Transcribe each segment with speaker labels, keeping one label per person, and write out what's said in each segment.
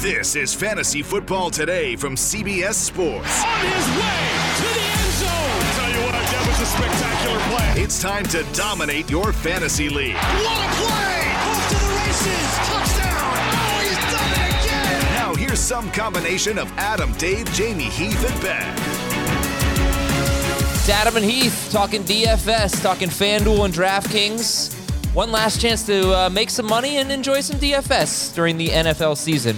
Speaker 1: This is Fantasy Football Today from CBS Sports.
Speaker 2: On his way to the end zone.
Speaker 3: Tell you what, that was a spectacular play.
Speaker 1: It's time to dominate your fantasy league.
Speaker 2: What a play! Off to the races. Touchdown. Oh, he's done it again.
Speaker 1: Now, here's some combination of Adam, Dave, Jamey, Heath, and Ben.
Speaker 4: It's Adam and Heath talking DFS, talking FanDuel and DraftKings. One last chance to uh, make some money and enjoy some DFS during the NFL season.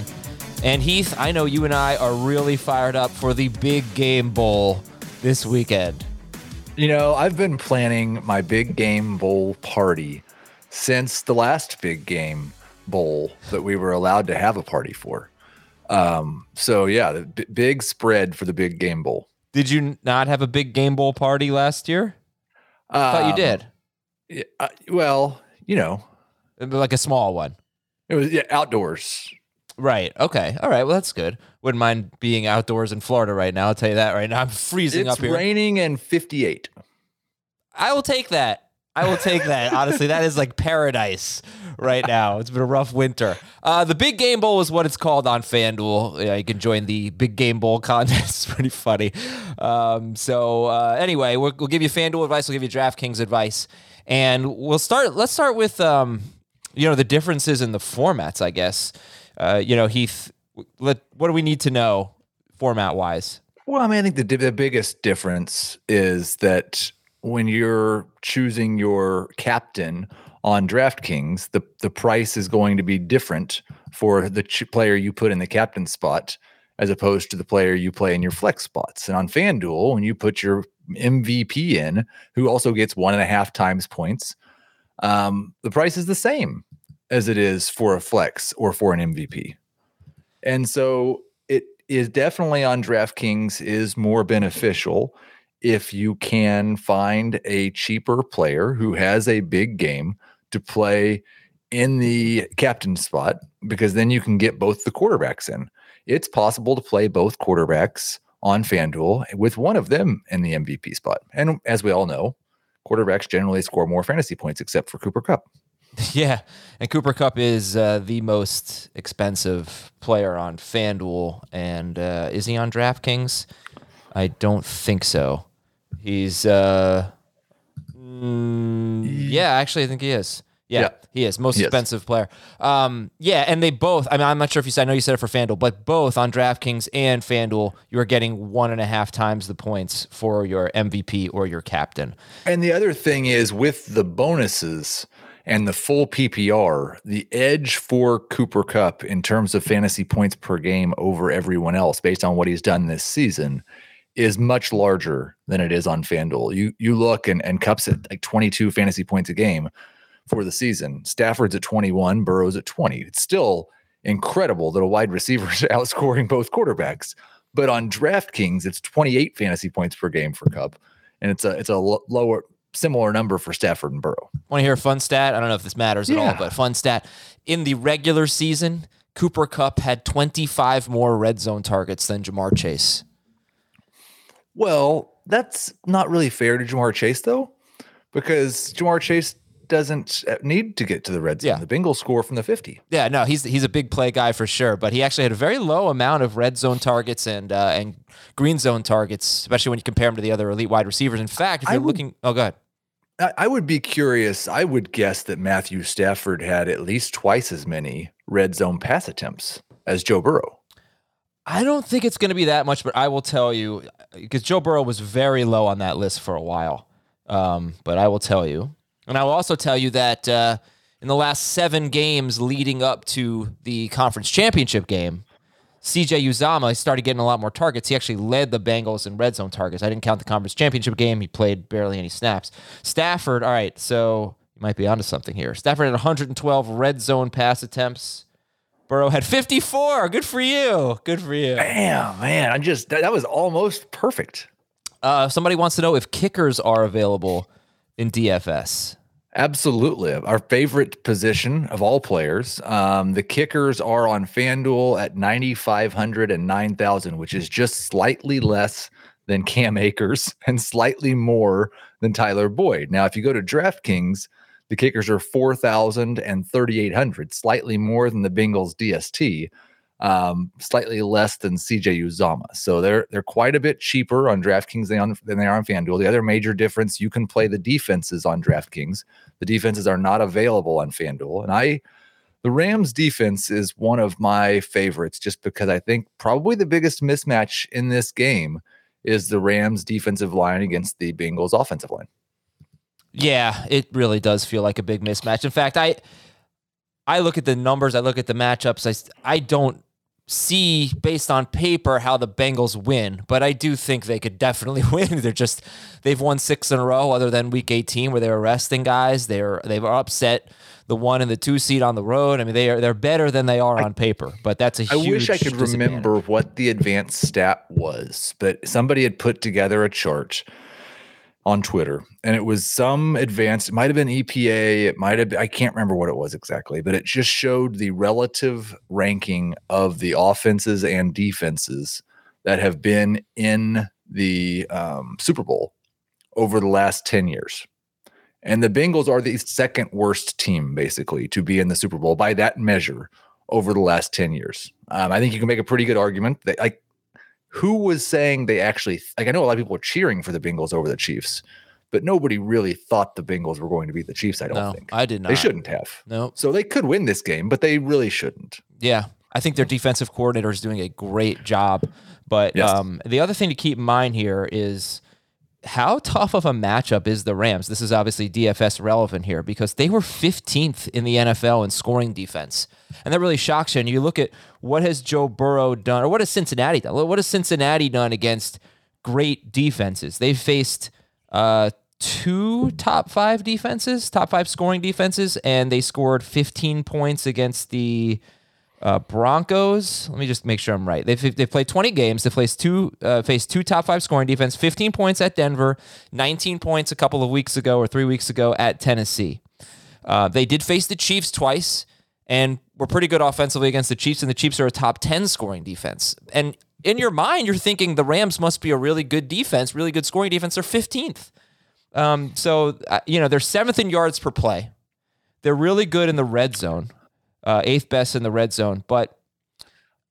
Speaker 4: And Heath, I know you and I are really fired up for the big game bowl this weekend.
Speaker 5: You know, I've been planning my big game bowl party since the last big game bowl that we were allowed to have a party for. Um, so yeah, the b- big spread for the big game bowl.
Speaker 4: Did you not have a big game bowl party last year? I thought you
Speaker 5: Um,
Speaker 4: did.
Speaker 5: yeah, uh, well, you know,
Speaker 4: Like a small one.
Speaker 5: it was yeah, outdoors.
Speaker 4: Right. Okay. All right. Well, that's good. Wouldn't mind being outdoors in Florida right now. I'll tell you that right now. I'm freezing
Speaker 5: It's
Speaker 4: up here.
Speaker 5: raining and 58.
Speaker 4: I will take that. I will take that. Honestly, that is like paradise right now. It's been a rough winter. Uh, the Big Game Bowl is what it's called on FanDuel. Yeah, you can join the Big Game Bowl contest. It's pretty funny. Um, so uh, anyway, we'll, we'll give you FanDuel advice. We'll give you DraftKings advice, and we'll start. Let's start with um, you know the differences in the formats. I guess uh, you know Heath. Let, what do we need to know format wise?
Speaker 5: Well, I mean, I think the the biggest difference is that when you're choosing your captain on DraftKings, the the price is going to be different for the ch- player you put in the captain spot as opposed to the player you play in your flex spots. And on FanDuel, when you put your MVP in, who also gets one and a half times points, um, the price is the same as it is for a flex or for an MVP. And so it is definitely on DraftKings is more beneficial if you can find a cheaper player who has a big game to play in the captain spot because then you can get both the quarterbacks in. It's possible to play both quarterbacks on FanDuel with one of them in the MVP spot. And as we all know, quarterbacks generally score more fantasy points except for Cooper Kupp.
Speaker 4: Yeah, and Cooper Kupp is uh, the most expensive player on FanDuel, and uh, is he on DraftKings? I don't think so. He's uh, mm, yeah, actually, I think he is. Yeah,
Speaker 5: Yeah.
Speaker 4: he is most
Speaker 5: He is.
Speaker 4: expensive player. Um, yeah, and they both. I mean, I'm not sure if you said. I know you said it for FanDuel, but both on DraftKings and FanDuel, you are getting one and a half times the points for your MVP or your captain.
Speaker 5: And the other thing is with the bonuses and the full PPR, the edge for Cooper Kupp in terms of fantasy points per game over everyone else, based on what he's done this season, is much larger than it is on FanDuel. You you look and, and Kupp's at like 22 fantasy points a game for the season. Stafford's at 21, Burrow's at 20. It's still incredible that a wide receiver is outscoring both quarterbacks. But on DraftKings, it's 28 fantasy points per game for Kupp, and it's a it's a lo- lower similar number for Stafford and Burrow.
Speaker 4: Want to hear a fun stat? I don't know if this matters at all, but fun stat. In the regular season, Cooper Kupp had 25 more red zone targets than Ja'Marr Chase.
Speaker 5: Well, that's not really fair to Ja'Marr Chase though, because Ja'Marr Chase doesn't uh, need to get to the red zone.
Speaker 4: Yeah.
Speaker 5: The Bengals score from the 50.
Speaker 4: Yeah, no, he's he's a big play guy for sure, but he actually had a very low amount of red zone targets and uh, and green zone targets, especially when you compare him to the other elite wide receivers. In fact, if you're
Speaker 5: would-
Speaker 4: looking, oh, god,
Speaker 5: I, I would be curious. I would guess that Matthew Stafford had at least twice as many red zone pass attempts as Joe Burrow.
Speaker 4: I don't think it's going to be that much, but I will tell you because Joe Burrow was very low on that list for a while. Um, but I will tell you, and I will also tell you that uh, in the last seven games leading up to the conference championship game, CJ Uzomah started getting a lot more targets. He actually led the Bengals in red zone targets. I didn't count the conference championship game. He played barely any snaps. Stafford, all right, so You might be onto something here. Stafford had 112 red zone pass attempts. Burrow had 54. Good for you. Good for you.
Speaker 5: Damn, man. I'm just, that, that was almost perfect.
Speaker 4: Uh, somebody wants to know if kickers are available in DFS.
Speaker 5: Absolutely. Our favorite position of all players. Um, the kickers are on FanDuel at 9,500 and 9,000, which is just slightly less than Cam Akers and slightly more than Tyler Boyd. Now, if you go to DraftKings, the kickers are 4,000 and 3,800, slightly more than the Bengals DST, um, slightly less than CJ Uzomah. So they're they're quite a bit cheaper on DraftKings than, than they are on FanDuel. The other major difference, you can play the defenses on DraftKings. The defenses are not available on FanDuel. And I the Rams defense is one of my favorites just because I think probably the biggest mismatch in this game is the Rams defensive line against the Bengals offensive line.
Speaker 4: Yeah, it really does feel like a big mismatch. In fact, I I look at the numbers, I look at the matchups. I I don't see based on paper how the Bengals win, but I do think they could definitely win. They're just they've won 6 in a row other than week 18 where they were resting guys. They're they've upset the 1 and the 2 seed on the road. I mean, they are they're better than they are on paper, but that's a
Speaker 5: I wish I could remember what the advanced stat was, but somebody had put together a chart on Twitter, and it was some advanced. It might have been EPA. It might have. I can't remember what it was exactly, but it just showed the relative ranking of the offenses and defenses that have been in the um, Super Bowl over the last ten years. And the Bengals are the second worst team, basically, to be in the Super Bowl by that measure over the last 10 years. Um, I think you can make a pretty good argument that, like, who was saying they actually like I know a lot of people were cheering for the Bengals over the Chiefs, but nobody really thought the Bengals were going to beat the Chiefs, I don't
Speaker 4: no,
Speaker 5: think.
Speaker 4: I did not.
Speaker 5: They shouldn't have.
Speaker 4: No.
Speaker 5: So they could win this game, but they really shouldn't.
Speaker 4: Yeah. I think their defensive coordinator is doing a great job. But
Speaker 5: Yes.
Speaker 4: um, the other thing to keep in mind here is how tough of a matchup is the Rams? This is obviously DFS relevant here because they were 15th in the NFL in scoring defense. And that really shocks you. And you look at what has Joe Burrow done, or what has Cincinnati done? What has Cincinnati done against great defenses? They've faced uh, two top five defenses, top five scoring defenses, and they scored 15 points against the uh, Broncos. Let me just make sure I'm right. They've, they've played 20 games. They faced two, uh, faced two top five scoring defense, 15 points at Denver, 19 points a couple of weeks ago or three weeks ago at Tennessee. Uh, they did face the Chiefs twice and were pretty good offensively against the Chiefs, and the Chiefs are a top 10 scoring defense. And in your mind, you're thinking the Rams must be a really good defense, really good scoring defense. They're 15th. Um, so, uh, you know, they're seventh in yards per play. They're really good in the red zone, uh, eighth best in the red zone. But,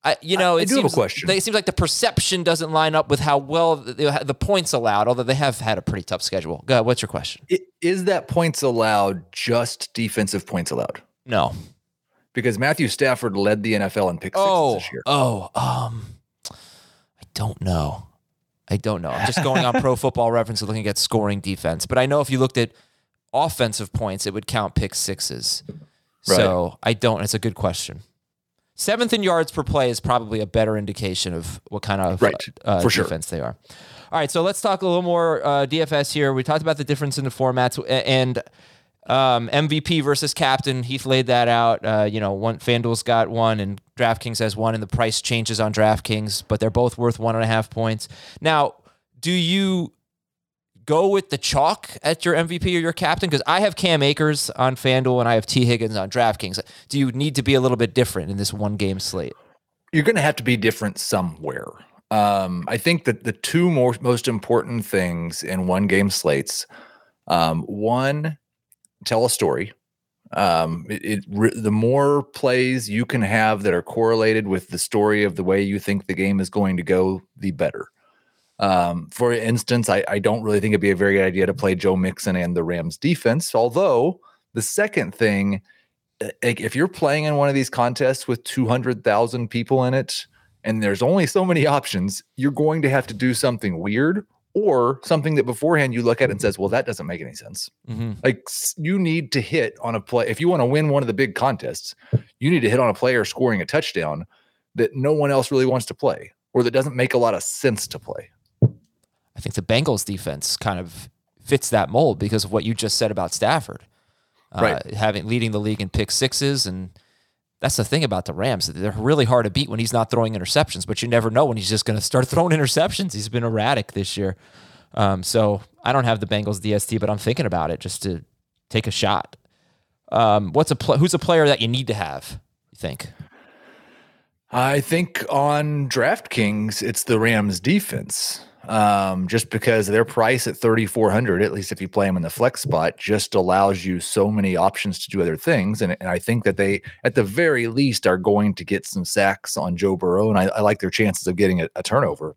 Speaker 4: I, you know,
Speaker 5: I
Speaker 4: it
Speaker 5: a
Speaker 4: seems,
Speaker 5: question.
Speaker 4: It seems like the perception doesn't line up with how well the, the points allowed, although they have had a pretty tough schedule. Go ahead, what's your question?
Speaker 5: I- Is that points allowed just defensive points allowed?
Speaker 4: No.
Speaker 5: Because Matthew Stafford led the NFL in pick sixes
Speaker 4: Oh,
Speaker 5: this year.
Speaker 4: oh, um, I don't know. I don't know. I'm just going on Pro Football Reference and looking at scoring defense. But I know if you looked at offensive points, it would count pick sixes. So I don't. It's a good question. Seventh in yards per play is probably a better indication of what kind of
Speaker 5: Right,
Speaker 4: uh,
Speaker 5: for sure.
Speaker 4: defense they are. All right, so let's talk a little more uh, DFS here. We talked about the difference in the formats and um, MVP versus captain. Heath laid that out. Uh, you know, one FanDuel's got one, and DraftKings has one, and the price changes on DraftKings, but they're both worth one and a half points. Now, do you go with the chalk at your MVP or your captain? Because I have Cam Akers on FanDuel and I have T Higgins on DraftKings. Do you need to be a little bit different in this one game slate?
Speaker 5: you're going to have to be different somewhere. Um, I think that the two more, most important things in one game slates, um, one, tell a story. Um, it, it the more plays you can have that are correlated with the story of the way you think the game is going to go, the better. Um, for instance, I, I don't really think it'd be a very good idea to play Joe Mixon and the Rams defense. Although the second thing, like, if you're playing in one of these contests with 200,000 people in it and there's only so many options, you're going to have to do something weird or something that beforehand you look at and says, well, that doesn't make any sense.
Speaker 4: Mm-hmm.
Speaker 5: Like you need to hit on a play. If you want to win one of the big contests, you need to hit on a player scoring a touchdown that no one else really wants to play or that doesn't make a lot of sense to play.
Speaker 4: I think the Bengals defense kind of fits that mold because of what you just said about Stafford. uh,
Speaker 5: Right.
Speaker 4: having leading the league in pick sixes, and that's the thing about the Rams. They're really hard to beat when he's not throwing interceptions, but you never know when he's just going to start throwing interceptions. He's been erratic this year. Um, so I don't have the Bengals DST, but I'm thinking about it just to take a shot. Um, what's a pl- who's a player that you need to have? You think?
Speaker 5: I think on DraftKings, it's the Rams defense. Um, just because their price at 3,400, at least if you play them in the flex spot, just allows you so many options to do other things. And, and I think that they, at the very least, are going to get some sacks on Joe Burrow. And I, I like their chances of getting a, a turnover.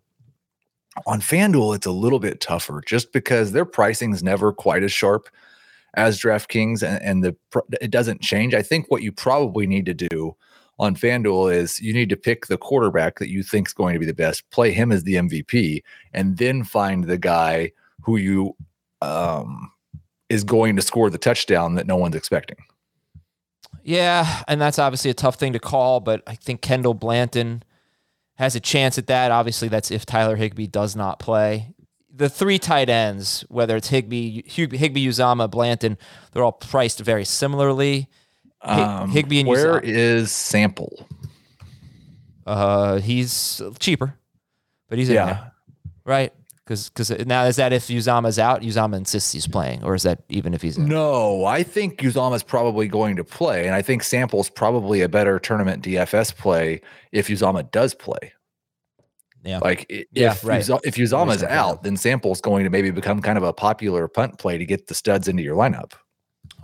Speaker 5: On FanDuel, it's a little bit tougher just because their pricing is never quite as sharp as DraftKings and, and the it doesn't change. I think what you probably need to do on FanDuel is you need to pick the quarterback that you think is going to be the best, play him as the MVP, and then find the guy who you um, is going to score the touchdown that no one's expecting.
Speaker 4: Yeah, and that's obviously a tough thing to call, but I think Kendall Blanton has a chance at that. Obviously, that's if Tyler Higbee does not play. The three tight ends, whether it's Higbee, Hig- Higbee, Uzomah, Blanton, they're all priced very similarly. Hig-
Speaker 5: Um,
Speaker 4: Higbee and
Speaker 5: where
Speaker 4: Uzomah.
Speaker 5: is Sample?
Speaker 4: Uh, he's cheaper, but he's in
Speaker 5: Yeah.
Speaker 4: there, right? Because because now is that if Uzomah's out, Uzomah insists he's playing, or is that even if he's in?
Speaker 5: No, I think Uzomah's probably going to play, and I think Sample's probably a better tournament DFS play if Uzomah does play.
Speaker 4: Yeah.
Speaker 5: Like i-
Speaker 4: Yeah,
Speaker 5: if
Speaker 4: right.
Speaker 5: Uza- if
Speaker 4: Uzomah's
Speaker 5: out, then Sample's going to maybe become kind of a popular punt play to get the studs into your lineup.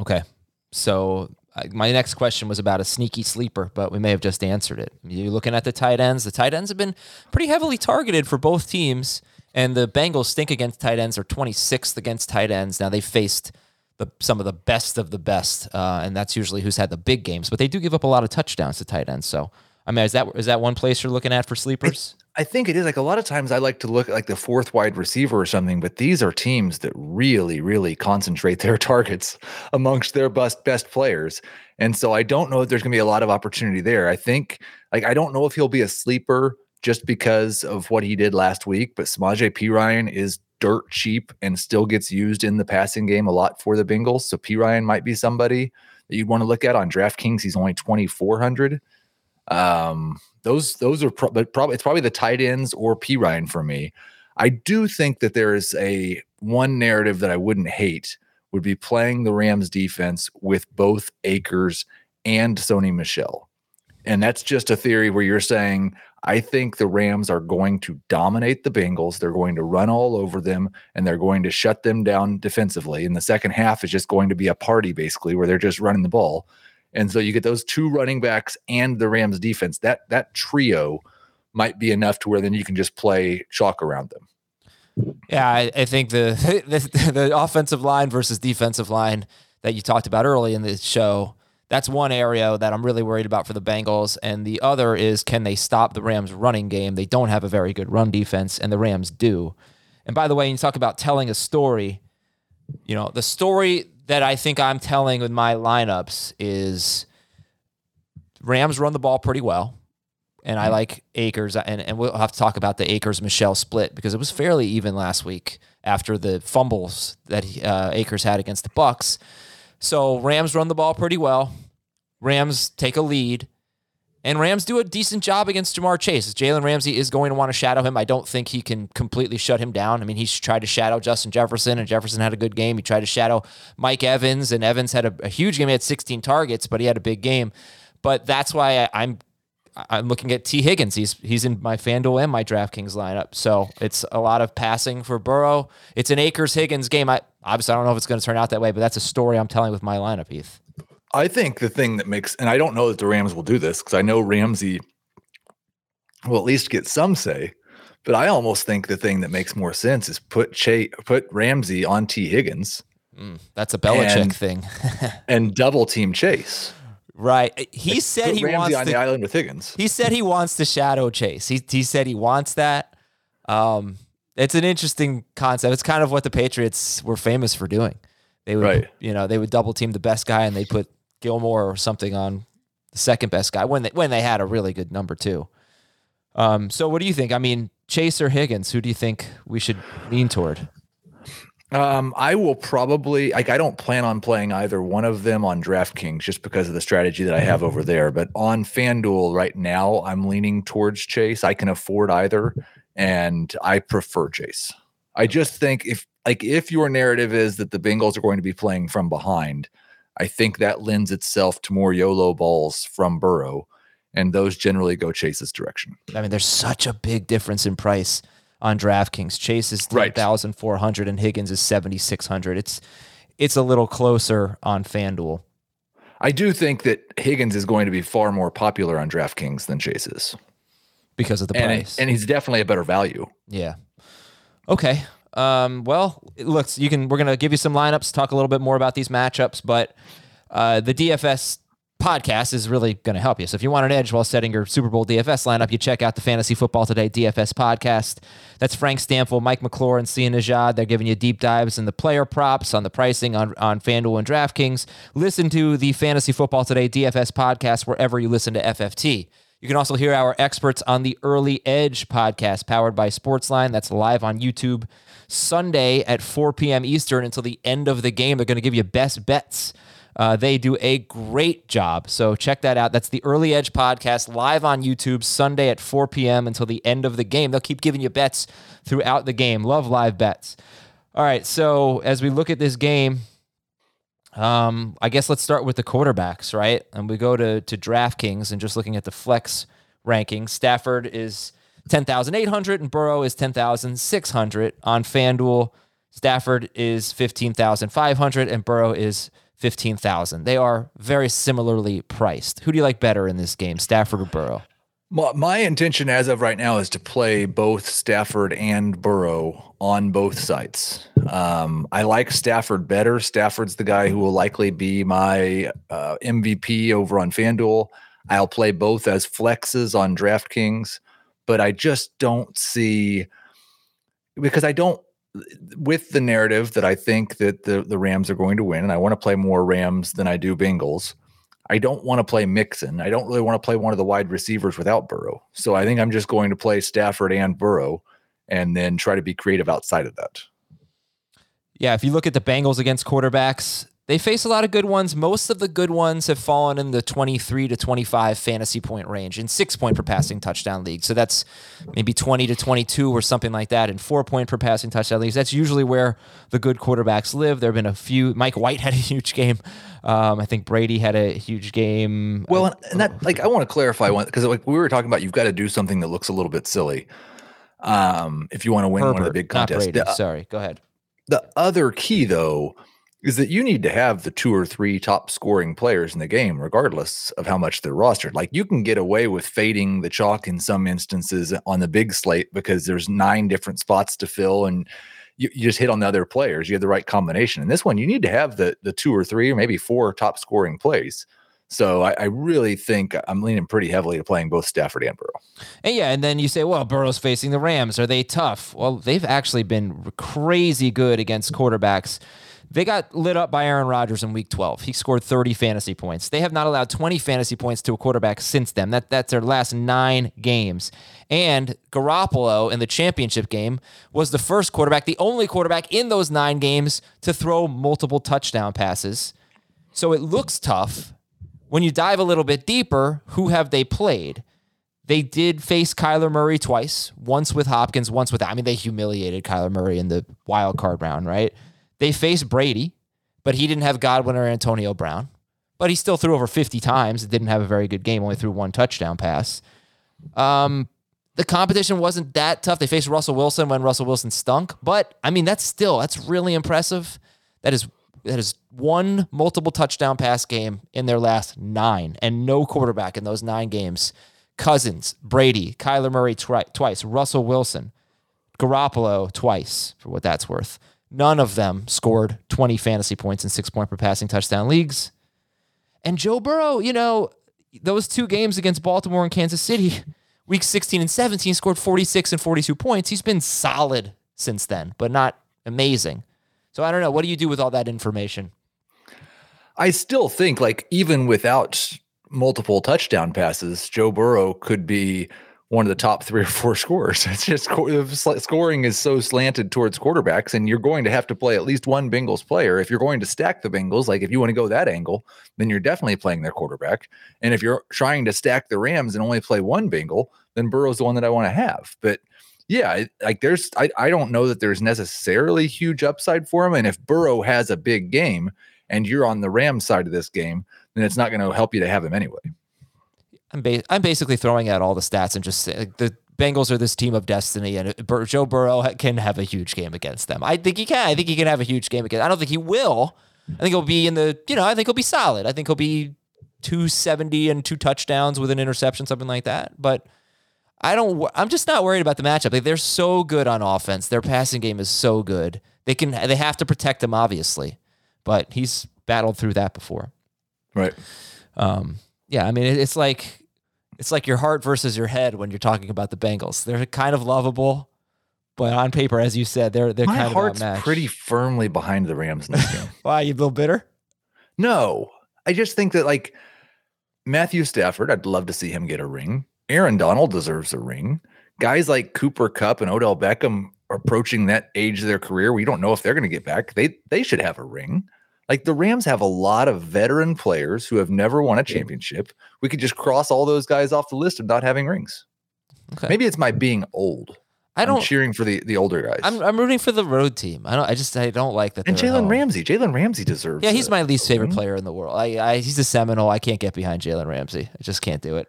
Speaker 4: Okay. So my next question was about a sneaky sleeper, but we may have just answered it. You're looking at the tight ends. The tight ends have been pretty heavily targeted for both teams, and the Bengals stink against tight ends. Are 26th against tight ends. Now they faced the, some of the best of the best, uh, and that's usually who's had the big games. But they do give up a lot of touchdowns to tight ends. So I mean, is that is that one place you're looking at for sleepers?
Speaker 5: I think it is like a lot of times I like to look at like the fourth wide receiver or something, but these are teams that really, really concentrate their targets amongst their best best players. And so I don't know if there's gonna be a lot of opportunity there. I think like I don't know if he'll be a sleeper just because of what he did last week, but Samaje Perine is dirt cheap and still gets used in the passing game a lot for the Bengals. So P. Ryan might be somebody that you'd want to look at on DraftKings. He's only 2,400. Um, those those are pro- probably it's probably the tight ends or Perine for me. I do think that there is a one narrative that I wouldn't hate would be playing the Rams defense with both Akers and Sony Michel. And that's just a theory where you're saying, I think the Rams are going to dominate the Bengals. They're going to run all over them and they're going to shut them down defensively. And the second half is just going to be a party, basically, where they're just running the ball. And so you get those two running backs and the Rams defense. That that trio might be enough to where then you can just play chalk around them.
Speaker 4: Yeah, I, I think the, the the offensive line versus defensive line that you talked about early in the show. That's one area that I'm really worried about for the Bengals, and the other is can they stop the Rams' running game? They don't have a very good run defense, and the Rams do. And by the way, you talk about telling a story. You know, the story that I think I'm telling with my lineups is Rams run the ball pretty well and I like Akers, and, and we'll have to talk about the Akers Michel split because it was fairly even last week after the fumbles that uh, Akers had against the Bucks. So Rams run the ball pretty well. Rams take a lead, and Rams do a decent job against Ja'Marr Chase. Jalen Ramsey is going to want to shadow him. I don't think he can completely shut him down. I mean, he's tried to shadow Justin Jefferson, and Jefferson had a good game. He tried to shadow Mike Evans, and Evans had a, a huge game. He had 16 targets, but he had a big game. But that's why I, I'm I'm looking at T. Higgins. He's he's in my FanDuel and my DraftKings lineup. So it's a lot of passing for Burrow. It's an Akers Higgins game. I obviously I don't know if it's going to turn out that way, but that's a story I'm telling with my lineup, Heath.
Speaker 5: I think the thing that makes, and I don't know that the Rams will do this because I know Ramsey will at least get some say, but I almost think the thing that makes more sense is put Che, put Ramsey on T. Higgins
Speaker 4: That's a Belichick
Speaker 5: And-
Speaker 4: thing,
Speaker 5: and double team Chase.
Speaker 4: right? He said
Speaker 5: Put
Speaker 4: he
Speaker 5: Ramsey
Speaker 4: wants
Speaker 5: on
Speaker 4: to,
Speaker 5: the island with Higgins.
Speaker 4: he said he wants to shadow chase. He he said he wants that. Um, it's an interesting concept. It's kind of what the Patriots were famous for doing. They would,
Speaker 5: Right.
Speaker 4: you know, they would double team the best guy and they put Gilmore or something on the second best guy when they when they had a really good number two. Um, so what do you think? I mean, Chase or Higgins? Who do you think we should lean toward?
Speaker 5: Um, I will probably like. I don't plan on playing either one of them on DraftKings just because of the strategy that I have over there. But on FanDuel right now, I'm leaning towards Chase. I can afford either, and I prefer Chase. I just think if like if your narrative is that the Bengals are going to be playing from behind, I think that lends itself to more YOLO balls from Burrow, and those generally go Chase's direction.
Speaker 4: I mean, there's such a big difference in price on DraftKings. Chase is three thousand four hundred, right. and Higgins is seventy six hundred. It's it's a little closer on FanDuel.
Speaker 5: I do think that Higgins is going to be far more popular on DraftKings than Chase is
Speaker 4: because of the
Speaker 5: and
Speaker 4: price,
Speaker 5: it, and he's definitely a better value.
Speaker 4: Yeah. Okay. Um, well, looks you can. We're gonna give you some lineups, talk a little bit more about these matchups, but uh, the DFS podcast is really going to help you. So if you want an edge while setting your Super Bowl DFS lineup, you check out the Fantasy Football Today DFS podcast. That's Frank Stampfl, Mike McClure, and Sia Nejad. They're giving you deep dives in the player props, on the pricing on, on FanDuel and DraftKings. Listen to the Fantasy Football Today DFS podcast wherever you listen to FFT. You can also hear our experts on the Early Edge podcast powered by Sportsline. That's live on YouTube Sunday at 4 p.m. Eastern until the end of the game. They're going to give you best bets uh, they do a great job. So check that out. That's the Early Edge podcast live on YouTube Sunday at 4 p.m. until the end of the game. They'll keep giving you bets throughout the game. Love live bets. All right. So as we look at this game, um, I guess let's start with the quarterbacks, right? And we go to to DraftKings and just looking at the flex rankings. Stafford is 10,800 and Burrow is 10,600 on FanDuel. Stafford is 15,500 and Burrow is 15,000. They are very similarly priced. Who do you like better in this game, Stafford or Burrow?
Speaker 5: My intention as of right now is to play both Stafford and Burrow on both sites. Um, I like Stafford better. Stafford's the guy who will likely be my uh, MVP over on FanDuel. I'll play both as flexes on DraftKings, but I just don't see because I don't with the narrative that I think that the the Rams are going to win, and I want to play more Rams than I do Bengals. I don't want to play Mixon. I don't really want to play one of the wide receivers without Burrow. So I think I'm just going to play Stafford and Burrow, and then try to be creative outside of that.
Speaker 4: Yeah, if you look at the Bengals against quarterbacks, they face a lot of good ones. Most of the good ones have fallen in the 23 to 25 fantasy point range in six point per passing touchdown league. So that's maybe 20 to 22 or something like that in four point per passing touchdown leagues. That's usually where the good quarterbacks live. There have been a few. Mike White had a huge game. Um, I think Brady had a huge game.
Speaker 5: Well, and that like I want to clarify one because like we were talking about, you've got to do something that looks a little bit silly um, if you want to win
Speaker 4: Herbert,
Speaker 5: one of the big contests.
Speaker 4: The, Sorry, go ahead.
Speaker 5: The other key though is that you need to have the two or three top scoring players in the game, regardless of how much they're rostered. Like you can get away with fading the chalk in some instances on the big slate because there's nine different spots to fill and you, you just hit on the other players. You have the right combination. In this one, you need to have the the two or three or maybe four top scoring plays. So I, I, really think I'm leaning pretty heavily to playing both Stafford and Burrow.
Speaker 4: And yeah, and then you say, well, Burrow's facing the Rams. Are they tough? Well, they've actually been crazy good against quarterbacks they got lit up by Aaron Rodgers in week 12. He scored 30 fantasy points. They have not allowed 20 fantasy points to a quarterback since then. That, that's their last nine games. And Garoppolo in the championship game was the first quarterback, the only quarterback in those nine games to throw multiple touchdown passes. So it looks tough. When you dive a little bit deeper, who have they played? They did face Kyler Murray twice, once with Hopkins, once with, I mean, they humiliated Kyler Murray in the wild card round, right? They faced Brady, but he didn't have Godwin or Antonio Brown. But he still threw over 50 times. Didn't have a very good game, only threw one touchdown pass. Um, the competition wasn't that tough. They faced Russell Wilson when Russell Wilson stunk. But I mean, that's still that's really impressive. That is that is one multiple touchdown pass game in their last nine, and no quarterback in those nine games. Cousins, Brady, Kyler Murray twi- twice, Russell Wilson, Garoppolo twice, for what that's worth. None of them scored 20 fantasy points in six point per passing touchdown leagues. And Joe Burrow, you know, those two games against Baltimore and Kansas City, week 16 and 17, scored 46 and 42 points. He's been solid since then, but not amazing. So I don't know. What do you do with all that information?
Speaker 5: I still think, like, even without multiple touchdown passes, Joe Burrow could be one of the top three or four scorers. It's just scoring is so slanted towards quarterbacks, and you're going to have to play at least one Bengals player. If you're going to stack the Bengals, like if you want to go that angle, then you're definitely playing their quarterback. And if you're trying to stack the Rams and only play one Bengal, then Burrow's the one that I want to have. But yeah, like there's, I, I don't know that there's necessarily huge upside for him. And if Burrow has a big game and you're on the Rams side of this game, then it's not going to help you to have him anyway.
Speaker 4: I'm ba- I'm basically throwing out all the stats and just saying like, the Bengals are this team of destiny, and Bur- Joe Burrow can have a huge game against them. I think he can. I think he can have a huge game against. I don't think he will. I think he'll be in the. You know, I think he'll be solid. I think he'll be 270 and two touchdowns with an interception, something like that. But I don't. I'm just not worried about the matchup. Like they're so good on offense. Their passing game is so good. They can. They have to protect him, obviously, but he's battled through that before.
Speaker 5: Right.
Speaker 4: Um, yeah, I mean, it's like it's like your heart versus your head when you're talking about the Bengals. They're kind of lovable, but on paper, as you said, they're they're
Speaker 5: My
Speaker 4: kind
Speaker 5: heart's
Speaker 4: of outmatched.
Speaker 5: pretty firmly behind the Rams in this game.
Speaker 4: Why you a little bitter?
Speaker 5: no, I just think that like Matthew Stafford, I'd love to see him get a ring. Aaron Donald deserves a ring. Guys like Cooper Kupp and Odell Beckham are approaching that age of their career. We don't know if they're going to get back. They they should have a ring. Like the Rams have a lot of veteran players who have never won a championship. We could just cross all those guys off the list of not having rings.
Speaker 4: Okay.
Speaker 5: Maybe it's my being old.
Speaker 4: I
Speaker 5: I'm
Speaker 4: don't.
Speaker 5: cheering for the the older guys.
Speaker 4: I'm I'm rooting for the road team. I don't. I just I don't like that.
Speaker 5: and Jalen. Ramsey. Jalen Ramsey deserves.
Speaker 4: Yeah, he's my least
Speaker 5: a
Speaker 4: favorite
Speaker 5: ring.
Speaker 4: player in the world. I, I he's a Seminole. I can't get behind Jalen Ramsey. I just can't do it.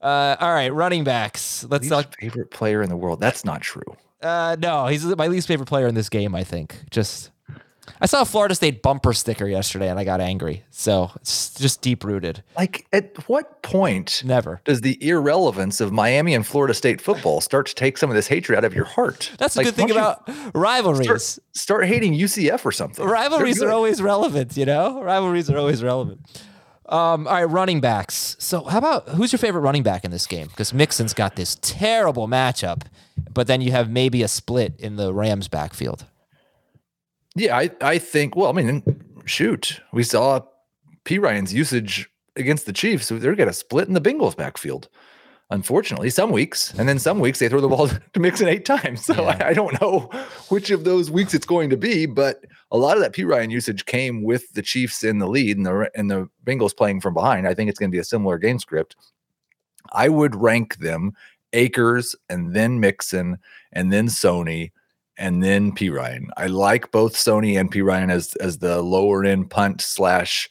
Speaker 4: Uh, all right, running backs. Let's
Speaker 5: Least
Speaker 4: talk.
Speaker 5: favorite player in the world. That's not true.
Speaker 4: Uh, no, he's my least favorite player in this game. I think. Just, I saw a Florida State bumper sticker yesterday, and I got angry. So it's just deep rooted.
Speaker 5: Like, at what point
Speaker 4: Never.
Speaker 5: does the irrelevance of Miami and Florida State football start to take some of this hatred out of your heart?
Speaker 4: That's the
Speaker 5: Like,
Speaker 4: good thing about rivalries.
Speaker 5: start, start hating UCF or something.
Speaker 4: rivalries
Speaker 5: They're
Speaker 4: always relevant, you know? Rivalries are always relevant. Um, all right, running backs. So, how about who's your favorite running back in this game? Because Mixon's got this terrible matchup, but then you have maybe a split in the Rams backfield.
Speaker 5: Yeah, I, I think. Well, I mean, shoot, we saw Perine's usage against the Chiefs. So they're going to split in the Bengals backfield. Unfortunately, some weeks, and then some weeks they throw the ball to Mixon eight times. So
Speaker 4: Yeah.
Speaker 5: I, I don't know which of those weeks it's going to be, but a lot of that Perine usage came with the Chiefs in the lead and the and the Bengals playing from behind. I think it's going to be a similar game script. I would rank them Akers and then Mixon and then Sony and then Perine. I like both Sony and Perine as as the lower end punt slash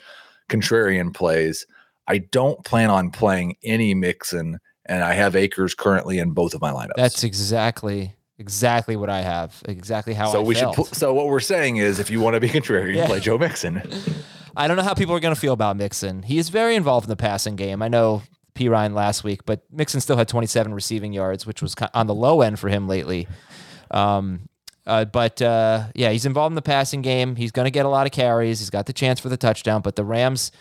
Speaker 5: contrarian plays. I don't plan on playing any Mixon, and I have Akers currently in both of my lineups.
Speaker 4: That's exactly exactly what I have. Exactly how
Speaker 5: so
Speaker 4: I
Speaker 5: we
Speaker 4: felt.
Speaker 5: should. Pl- so what we're saying is, if you want to be contrarian,
Speaker 4: Yeah.
Speaker 5: play Joe Mixon.
Speaker 4: I don't know how people are going to feel about Mixon. He is very involved in the passing game. I know Perine last week, but Mixon still had 27 receiving yards, which was on the low end for him lately. Um, uh, but uh, yeah, he's involved in the passing game. He's going to get a lot of carries. He's got the chance for the touchdown, but the Rams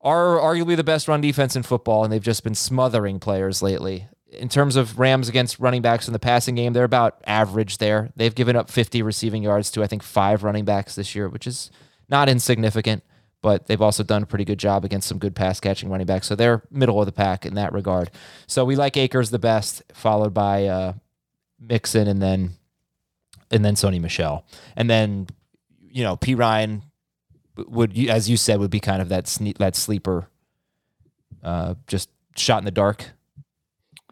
Speaker 4: are arguably the best run defense in football, and they've just been smothering players lately. In terms of Rams against running backs in the passing game, they're about average there. They've given up 50 receiving yards to, I think, five running backs this year, which is not insignificant, but they've also done a pretty good job against some good pass catching running backs. So they're middle of the pack in that regard. So we like Akers the best, followed by uh, Mixon and then and then Sony Michel. And then, you know, Perine would, as you said, would be kind of that sne- that sleeper, uh, just shot in the dark.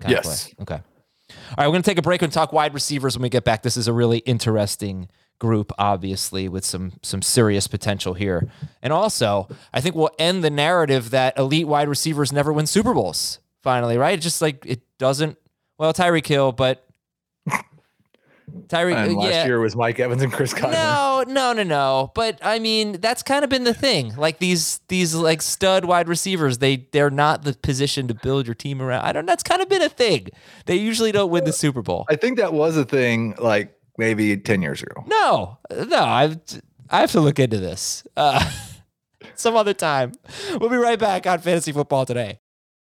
Speaker 4: kind of
Speaker 5: Yes.
Speaker 4: play. Okay. All right, we're going to take a break and talk wide receivers when we get back. This is a really interesting group, obviously, with some some serious potential here. And also, I think we'll end the narrative that elite wide receivers never win Super Bowls. Finally, right? It's just like it doesn't. Well, Tyreek Hill, but Tyreek.
Speaker 5: And last
Speaker 4: yeah.
Speaker 5: year was Mike Evans and Chris Conley.
Speaker 4: No, no, no, no. But I mean, that's kind of been the thing. Like these these like stud wide receivers, they they're not the position to build your team around. I don't. That's kind of been a thing. They usually don't win the Super Bowl.
Speaker 5: I think that was a thing like maybe 10 years ago.
Speaker 4: No, no. I I have to look into this uh, some other time. We'll be right back on fantasy football today.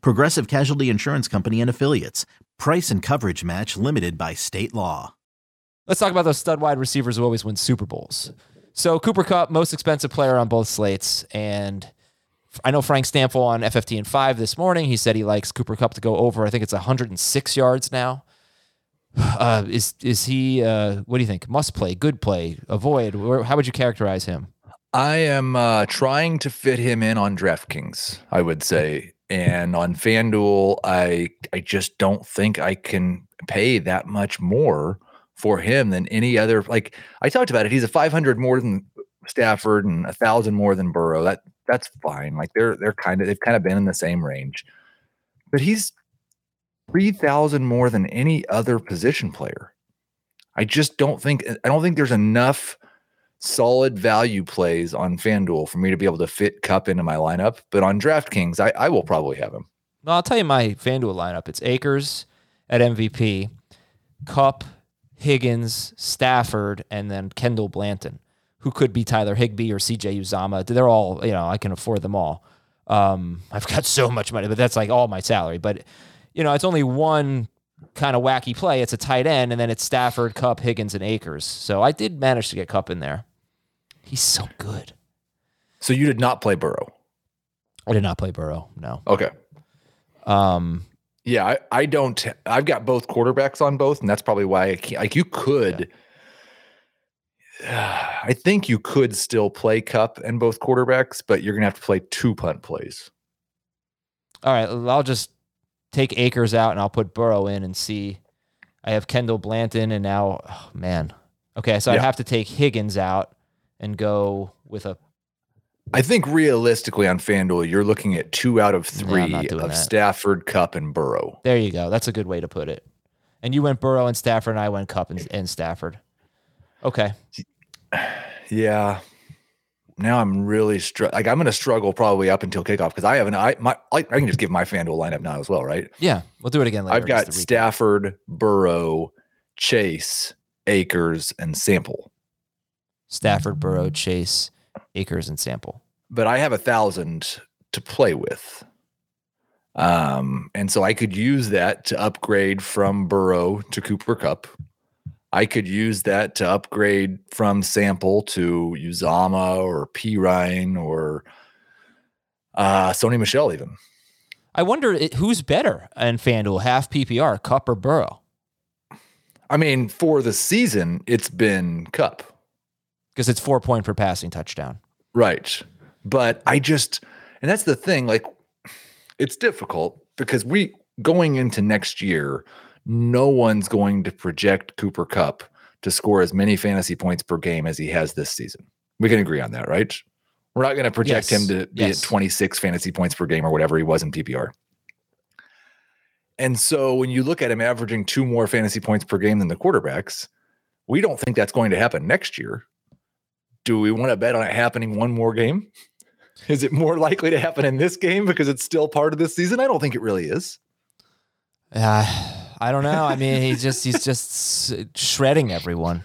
Speaker 6: Progressive Casualty Insurance Company and Affiliates. Price and coverage match limited by state law.
Speaker 4: Let's talk about those stud wide receivers who always win Super Bowls. So Cooper Kupp, most expensive player on both slates, and I know Frank Stampfl on FFT and five this morning. He said he likes Cooper Kupp to go over. I think it's 106 yards now. Uh, is is he? Uh, what do you think? Must play, good play, avoid. How would you characterize him?
Speaker 5: I am uh, trying to fit him in on DraftKings. I would say, and on FanDuel, I I just don't think I can pay that much more for him than any other. Like I talked about it, he's a 500 more than Stafford and a thousand more than Burrow. That that's fine. Like they're they're kind of they've kind of been in the same range, but he's three thousand more than any other position player. I just don't think I don't think there's enough solid value plays on FanDuel for me to be able to fit Kupp into my lineup. But on DraftKings, I, I will probably have him.
Speaker 4: Well, I'll tell you my FanDuel lineup. It's Akers at MVP, Kupp, Higgins, Stafford, and then Kendall Blanton, who could be Tyler Higbee or CJ Uzomah. They're all, you know, I can afford them all. Um, I've got so much money, but that's like all my salary. But, you know, it's only one kind of wacky play. It's a tight end, and then it's Stafford, Kupp, Higgins, and Akers. So I did manage to get Kupp in there. He's so good.
Speaker 5: So you did not play Burrow.
Speaker 4: I did not play Burrow. No.
Speaker 5: Okay.
Speaker 4: Um.
Speaker 5: Yeah, I, I don't. I've got both quarterbacks on both, and that's probably why I can't. Like you could. I think you could still play Kupp and both quarterbacks, but you're gonna have to play two punt plays.
Speaker 4: All right, I'll just take Akers out and I'll put Burrow in and see. I have Kendall Blanton and now, oh, man. Okay, so yeah. I'd have to take Higgins out and go with a.
Speaker 5: I think realistically on FanDuel, you're looking at two out of three yeah, of that. Stafford, Kupp, and Burrow.
Speaker 4: There you go. That's a good way to put it. And you went Burrow and Stafford, and I went Kupp and, and Stafford. Okay.
Speaker 5: Yeah. Now I'm really str- like I'm going to struggle probably up until kickoff because I haven't. I my I, I, can just give my FanDuel lineup now as well, right?
Speaker 4: Yeah, we'll do it again later.
Speaker 5: I've got Stafford, Burrow, Chase, Akers, and Sample.
Speaker 4: Stafford, Burrow, Chase, Akers, and Sample.
Speaker 5: But I have a thousand to play with. Um, and so I could use that to upgrade from Burrow to Cooper Kupp. I could use that to upgrade from Sample to Uzomah or Perine or uh, Sony Michel, even.
Speaker 4: I wonder who's better in FanDuel, half PPR, Kupp or Burrow?
Speaker 5: I mean, for the season, it's been Kupp
Speaker 4: because it's four point per passing touchdown.
Speaker 5: Right. But I just, and that's the thing, like, it's difficult because we, going into next year, no one's going to project Cooper Kupp to score as many fantasy points per game as he has this season. We can agree on that, right? We're not going to project yes. him to be yes. at 26 fantasy points per game or whatever he was in PPR. And so when you look at him averaging two more fantasy points per game than the quarterbacks, we don't think that's going to happen next year do we want to bet on it happening one more game? Is it more likely to happen in this game because it's still part of this season? I don't think it really is.
Speaker 4: Uh, I don't know. I mean, he's just he's just shredding everyone.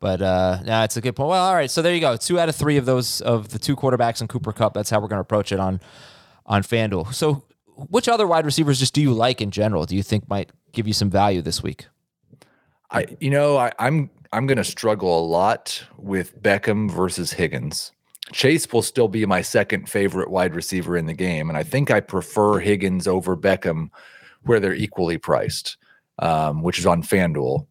Speaker 4: But uh, yeah, it's a good point. Well, all right. So there you go. Two out of three of those of the two quarterbacks in Cooper Kupp. That's how we're going to approach it on on FanDuel. So, which other wide receivers just do you like in general? Do you think might give you some value this week?
Speaker 5: I, you know, I, I'm I'm going to struggle a lot with Beckham versus Higgins. Chase will still be my second favorite wide receiver in the game, and I think I prefer Higgins over Beckham, where they're equally priced, um, which is on FanDuel.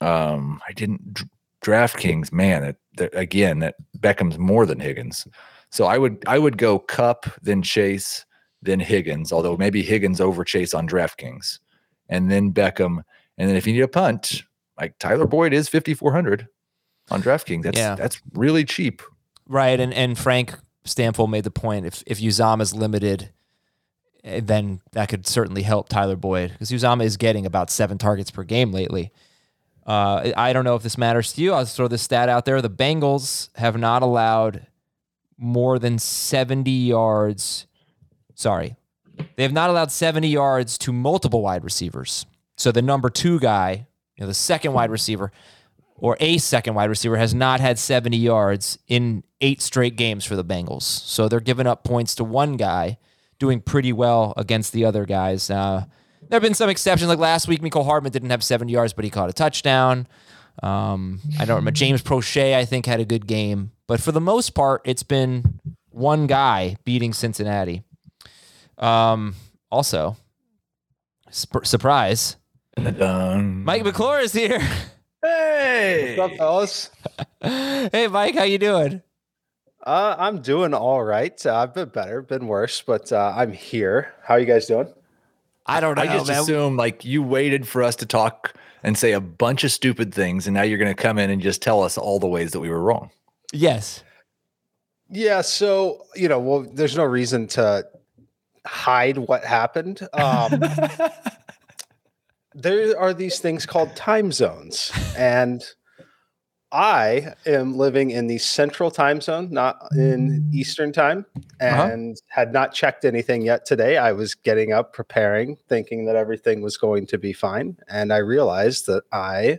Speaker 5: Um, I didn't DraftKings, man. It, the, again, that Beckham's more than Higgins, so I would I would go Kupp then Chase then Higgins, although maybe Higgins over Chase on DraftKings, and then Beckham, and then if you need a punt, like Tyler Boyd is fifty four hundred on DraftKings. That's
Speaker 4: Yeah.
Speaker 5: that's really cheap.
Speaker 4: Right, and and Frank Stampfl made the point if if Uzomah is limited, eh, then that could certainly help Tyler Boyd because Uzomah is getting about seven targets per game lately. Uh, I don't know if this matters to you. I'll throw this stat out there: the Bengals have not allowed more than seventy yards. Sorry, they have not allowed seventy yards to multiple wide receivers. So the number two guy, know, the second wide receiver, or a second wide receiver has not had 70 yards in eight straight games for the Bengals. So they're giving up points to one guy, doing pretty well against the other guys. Uh, there have been some exceptions, like last week, Mecole Hardman didn't have 70 yards, but he caught a touchdown. Um, I don't remember. James Prochet, I think, had a good game. But for the most part, it's been one guy beating Cincinnati. Um, also, sp- surprise,
Speaker 5: Dun.
Speaker 4: Mike McClure is here.
Speaker 5: Hey,
Speaker 7: What's up, fellas?
Speaker 4: hey, Mike, how you doing?
Speaker 7: Uh, I'm doing all right. Uh, I've been better, been worse, but uh, I'm here. How are you guys doing?
Speaker 4: I don't know,
Speaker 5: I just
Speaker 4: man.
Speaker 5: assume like you waited for us to talk and say a bunch of stupid things, and now you're going to come in and just tell us all the ways that we were wrong.
Speaker 4: yes.
Speaker 7: Yeah, so you know, well, there's no reason to hide what happened. Um, there are these things called time zones, and I am living in the central time zone, not in Eastern time,
Speaker 4: Uh-huh.
Speaker 7: and had not checked anything yet today. I was getting up, preparing, thinking that everything was going to be fine, and I realized that I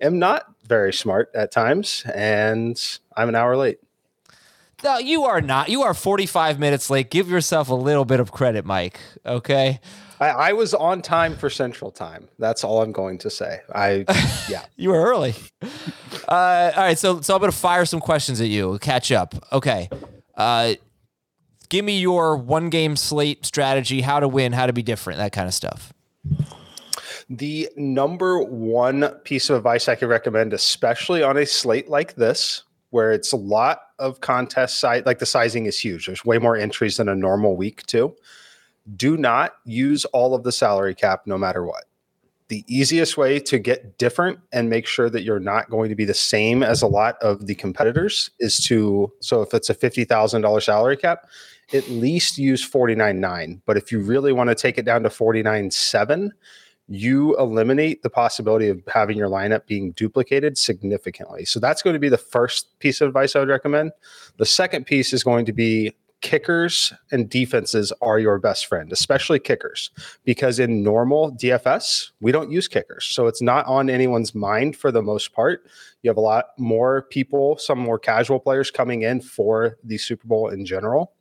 Speaker 7: am not very smart at times, and I'm an hour late.
Speaker 4: No, you are not. You are 45 minutes late. Give yourself a little bit of credit, Mike. Okay.
Speaker 7: I, I was on time for Central Time. That's all I'm going to say. I yeah.
Speaker 4: You were early. Uh, all right. So, so I'm going to fire some questions at you. Catch up. Okay. Uh, give me your one game slate strategy, how to win, how to be different, that kind of stuff.
Speaker 7: The number one piece of advice I could recommend, especially on a slate like this, where it's a lot of contest site, like the sizing is huge. There's way more entries than a normal week, too. Do not use all of the salary cap no matter what. The easiest way to get different and make sure that you're not going to be the same as a lot of the competitors is to so if it's a $50,000 salary cap, at least use 49.9. But if you really want to take it down to 49.7, you eliminate the possibility of having your lineup being duplicated significantly. So that's going to be the first piece of advice I would recommend. The second piece is going to be kickers and defenses are your best friend, especially kickers, because in normal DFS, we don't use kickers. So it's not on anyone's mind for the most part. You have a lot more people, some more casual players coming in for the Super Bowl in general.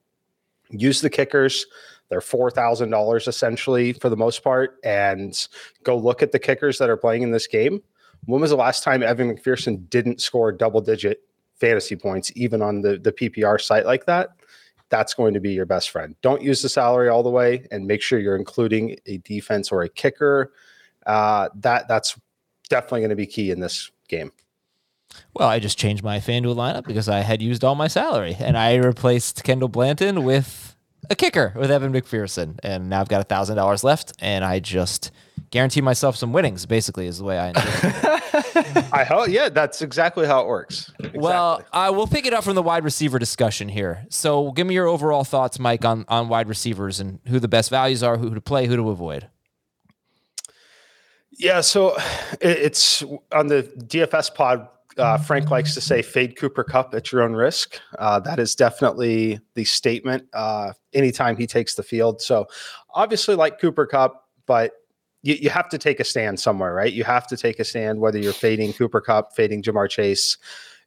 Speaker 7: Use the kickers. They're four thousand dollars essentially for the most part, and go look at the kickers that are playing in this game. When was the last time Evan McPherson didn't score double-digit fantasy points, even on the the PPR site like that? That's going to be your best friend. Don't use the salary all the way, and make sure you're including a defense or a kicker. Uh, that that's definitely going to be key in this game.
Speaker 4: Well, I just changed my FanDuel lineup because I had used all my salary and I replaced Kendall Blanton with a kicker with Evan McPherson. And now I've got a $1,000 left and I just guarantee myself some winnings, basically, is the way I.
Speaker 7: I hope, yeah, that's exactly how it works.
Speaker 4: Well,
Speaker 7: Exactly.
Speaker 4: uh, we'll pick it up from the wide receiver discussion here. So give me your overall thoughts, Mike, on, on wide receivers and who the best values are, who to play, who to avoid.
Speaker 7: Yeah, so it's on the DFS pod. Uh, Frank likes to say fade Cooper Kupp at your own risk. Uh, that is definitely the statement uh, anytime he takes the field. So obviously, like Cooper Kupp, but you, you have to take a stand somewhere, right? You have to take a stand whether you're fading Cooper Kupp, fading Ja'Marr Chase.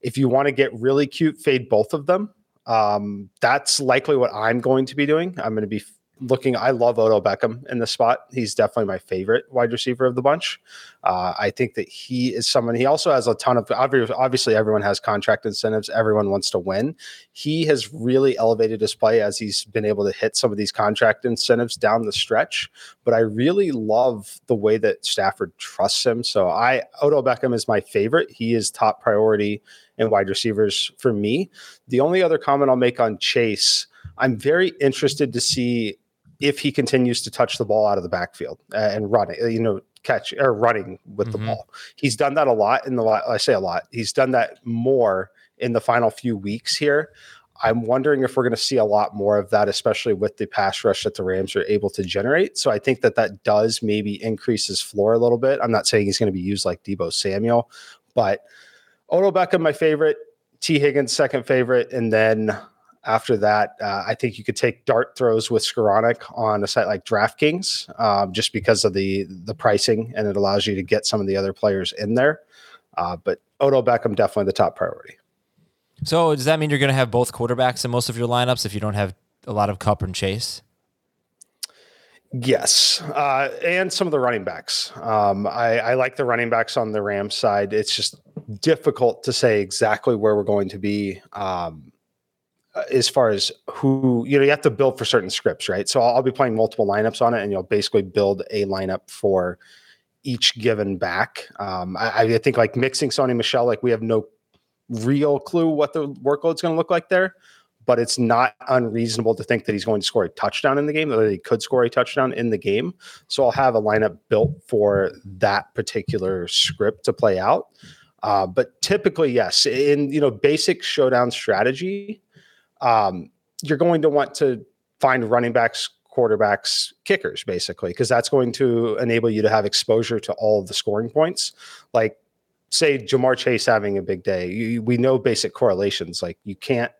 Speaker 7: If you want to get really cute, fade both of them. Um, that's likely what I'm going to be doing. I'm going to be looking, I love Odell Beckham in the spot. He's definitely my favorite wide receiver of the bunch. Uh, I think that he is someone, he also has a ton of, obviously, everyone has contract incentives. Everyone wants to win. He has really elevated his play as he's been able to hit some of these contract incentives down the stretch. But I really love the way that Stafford trusts him. So I, Odell Beckham is my favorite. He is top priority in wide receivers for me. The only other comment I'll make on Chase, I'm very interested to see if he continues to touch the ball out of the backfield uh, and running, uh, you know, catch or running with mm-hmm. the ball. He's done that a lot in the lot, I say a lot. He's done that more in the final few weeks here. I'm wondering if we're going to see a lot more of that, especially with the pass rush that the Rams are able to generate. So I think that that does maybe increase his floor a little bit. I'm not saying he's going to be used like Deebo Samuel, but Odell Beckham, my favorite, Tee Higgins, second favorite, and then after that, uh, I think you could take dart throws with Skowronek on a site like DraftKings, um, just because of the the pricing, and it allows you to get some of the other players in there. Uh, but Odell Beckham definitely the top priority.
Speaker 4: So does that mean you're going to have both quarterbacks in most of your lineups if you don't have a lot of Kupp and Chase?
Speaker 7: Yes, uh, and some of the running backs. Um, I, I, like the running backs on the Rams side. It's just difficult to say exactly where we're going to be. Um, as far as who you know you have to build for certain scripts right? So I'll, I'll, be playing multiple lineups on it and you'll basically build a lineup for each given back. Um, I, I, think like mixing Sony Michel like we have no real clue what the workload's going to look like there but it's not unreasonable to think that he's going to score a touchdown in the game that he could score a touchdown in the game. So i'll have a lineup built for that particular script to play out. Uh, but typically yes in you know basic showdown strategy um, you're going to want to find running backs, quarterbacks, kickers, basically, because that's going to enable you to have exposure to all of the scoring points. Like, say, Ja'Marr Chase having a big day, you, we know basic correlations. Like, you can't,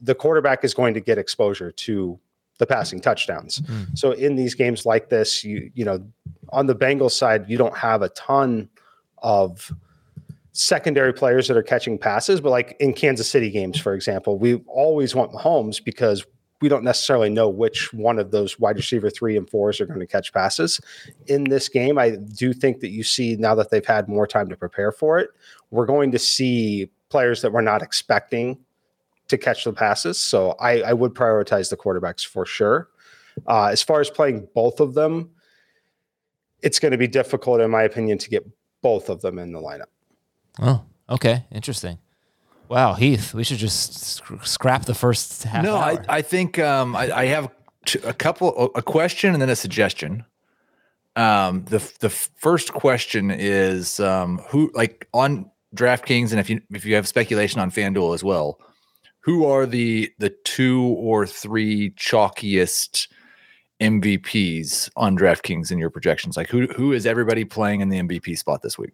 Speaker 7: the quarterback is going to get exposure to the passing touchdowns. Mm-hmm. So, in these games like this, you, you know, on the Bengals side, you don't have a ton of secondary players that are catching passes. But like in Kansas City games, for example, we always want Mahomes because we don't necessarily know which one of those wide receiver three and fours are going to catch passes. In this game, I do think that you see now that they've had more time to prepare for it, we're going to see players that we're not expecting to catch the passes. So I, I would prioritize the quarterbacks for sure. Uh, as far as playing both of them, it's going to be difficult, in my opinion, to get both of them in the lineup.
Speaker 4: Oh, okay, interesting. Wow, Heath, we should just sc- scrap the first half.
Speaker 5: No,
Speaker 4: I,
Speaker 5: I think um, I, I, have a couple, a question and then a suggestion. Um, the the first question is um, who, like on DraftKings, and if you if you have speculation on FanDuel as well, who are the the two or three chalkiest MVPs on DraftKings in your projections? Like who who is everybody playing in the MVP spot this week?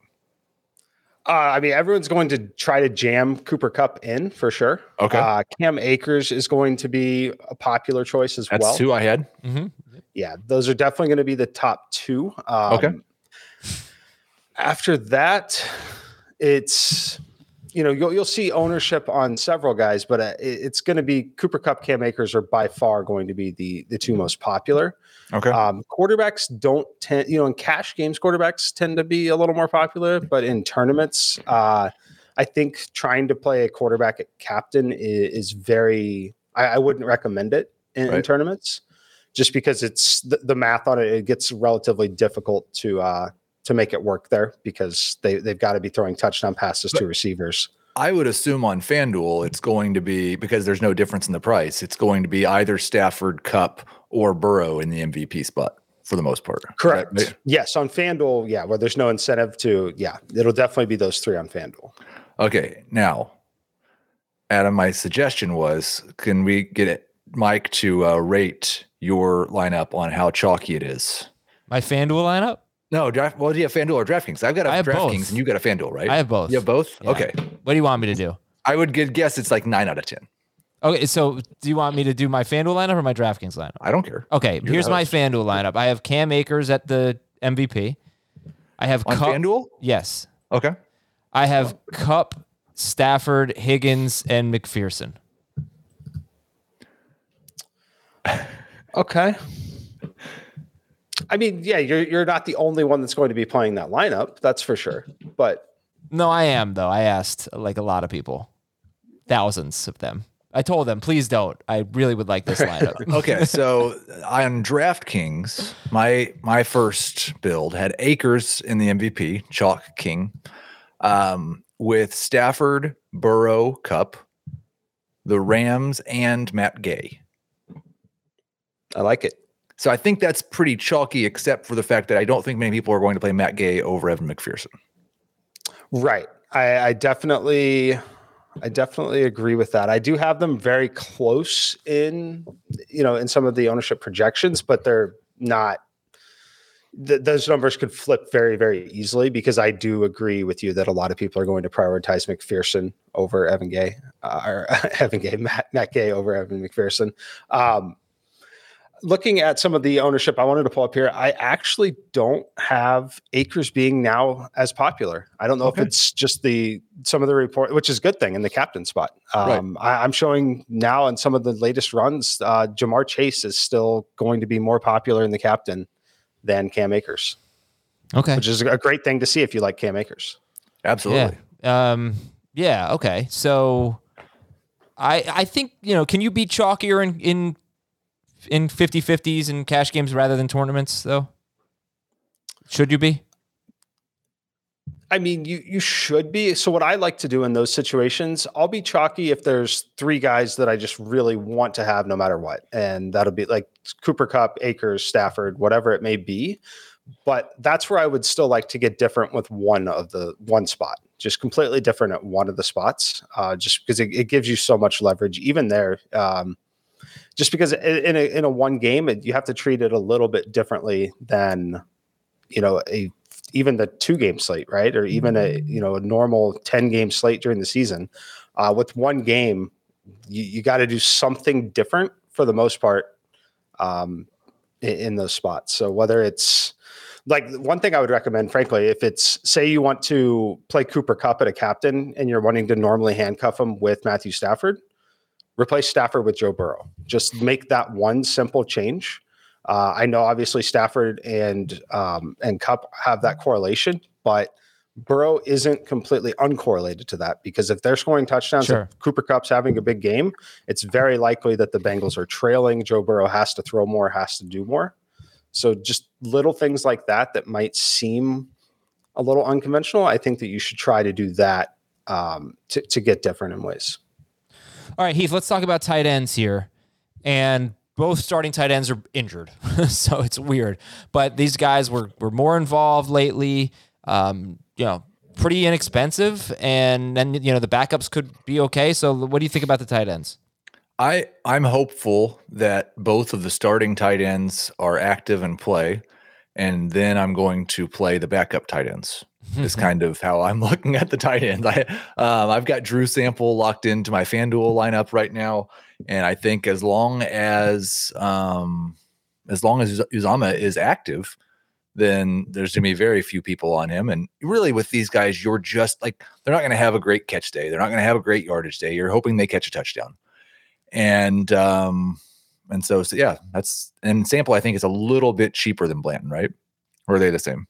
Speaker 7: Uh, I mean, everyone's going to try to jam Cooper Kupp in for sure.
Speaker 5: Okay.
Speaker 7: Uh, Cam Akers is going to be a popular choice as
Speaker 5: That's
Speaker 7: well.
Speaker 5: two I had.
Speaker 4: Mm-hmm.
Speaker 7: Yeah, those are definitely going to be the top two.
Speaker 5: Um, okay.
Speaker 7: After that, it's you know you'll you'll see ownership on several guys, but uh, it's going to be Cooper Kupp, Cam Akers are by far going to be the the two most popular.
Speaker 5: Okay.
Speaker 7: Um, quarterbacks don't tend, you know, in cash games, quarterbacks tend to be a little more popular, but in tournaments, uh, I think trying to play a quarterback at captain is, is very. I, I, wouldn't recommend it in, right. in tournaments, just because it's the, the, math on it. It gets relatively difficult to uh, to make it work there because they they've got to be throwing touchdown passes but, to receivers.
Speaker 5: I would assume on FanDuel it's going to be because there's no difference in the price. It's going to be either Stafford, Kupp, or Burrow in the MVP spot for the most part.
Speaker 7: Correct. Right? Yes, on FanDuel, yeah, where there's no incentive to, yeah, it'll definitely be those three on FanDuel.
Speaker 5: Okay, now, Adam, my suggestion was, can we get it, Mike to uh, rate your lineup on how chalky it is?
Speaker 4: My FanDuel lineup?
Speaker 5: No, draft. Well, do you have FanDuel or DraftKings? I've got a DraftKings, and you got a FanDuel, right?
Speaker 4: I have both.
Speaker 5: You have both.
Speaker 4: Yeah.
Speaker 5: Okay.
Speaker 4: What do you want me to do?
Speaker 5: I would guess it's like nine out of ten.
Speaker 4: Okay, so do you want me to do my FanDuel lineup or my DraftKings lineup?
Speaker 5: I don't care.
Speaker 4: Okay, You're here's my FanDuel lineup. I have Cam Akers at the MVP. I have
Speaker 5: On
Speaker 4: Kupp.
Speaker 5: FanDuel?
Speaker 4: Yes,
Speaker 5: Okay.
Speaker 4: I have Kupp, Stafford, Higgins, and McPherson.
Speaker 7: Okay. I mean, yeah, you're you're not the only one that's going to be playing that lineup. That's for sure. But
Speaker 4: No, I am though. I asked like a lot of people, thousands of them. I told them, please don't. I really would like this lineup.
Speaker 5: Okay, so on DraftKings, my my first build had Akers in the MVP, Chalk King, um, with Stafford, Burrow, Kupp, the Rams, and Matt Gay.
Speaker 7: I like it.
Speaker 5: So I think that's pretty chalky, except for the fact that I don't think many people are going to play Matt Gay over Evan McPherson.
Speaker 7: Right. I, I definitely I definitely agree with that. I do have them very close in, you know, in some of the ownership projections, but they're not. Th- those numbers could flip very, very easily because I do agree with you that a lot of people are going to prioritize McPherson over Evan Gay, uh, or Evan Gay, Matt, Matt Gay over Evan McPherson. Um, looking at some of the ownership I wanted to pull up here, I actually don't have Akers being now as popular. I don't know
Speaker 5: Okay.
Speaker 7: if it's just the some of the report, which is a good thing in the captain spot.
Speaker 5: Right.
Speaker 7: Um, I, I'm showing now in some of the latest runs, uh, Ja'Marr Chase is still going to be more popular in the captain than Cam Akers,
Speaker 4: Okay.
Speaker 7: which is a great thing to see if you like Cam Akers.
Speaker 5: Absolutely.
Speaker 4: Yeah. Um, yeah. Okay. So I I think, you know, can you be chalkier in in in 50-50s and cash games rather than tournaments though? Should you be?
Speaker 7: I mean, you you should be. So what I like to do in those situations, I'll be chalky if there's three guys that I just really want to have no matter what. And that'll be like Cooper Kupp, Akers, Stafford, whatever it may be. But that's where I would still like to get different with one of the one spot, just completely different at one of the spots, uh, just because it, it gives you so much leverage, even there. Um, just because in a, in a one game, it, you have to treat it a little bit differently than, you know, a even the two game slate, right? Or even a you know a normal ten game slate during the season. Uh, with one game, you, you got to do something different for the most part um, in, in those spots. So whether it's like one thing I would recommend, frankly, if it's say you want to play Cooper Kupp at a captain and you're wanting to normally handcuff him with Matthew Stafford, replace Stafford with Joe Burrow. Just make that one simple change. Uh, I know obviously Stafford and um, and Kupp have that correlation, but Burrow isn't completely uncorrelated to that because if they're scoring touchdowns,
Speaker 4: Sure.
Speaker 7: Cooper Kupp's having a big game, it's very likely that the Bengals are trailing. Joe Burrow has to throw more, has to do more. So just little things like that that might seem a little unconventional. I think that you should try to do that um, to, to get different in ways.
Speaker 4: All right, Heath, let's talk about tight ends here. And both starting tight ends are injured. so it's weird. But these guys were were more involved lately. Um, you know, pretty inexpensive and then you know the backups could be okay. So what do you think about the tight ends?
Speaker 5: I I'm hopeful that both of the starting tight ends are active and play, and then I'm going to play the backup tight ends. Is kind of how I'm looking at the tight ends. I um, I've got Drew Sample locked into my FanDuel lineup right now, and I think as long as um, as long as Uzomah is active, then there's going to be very few people on him. And really, with these guys, you're just like they're not going to have a great catch day. They're not going to have a great yardage day. You're hoping they catch a touchdown, and um, and so, so yeah, that's and Sample. I think is a little bit cheaper than Blanton, right? Or are they the same?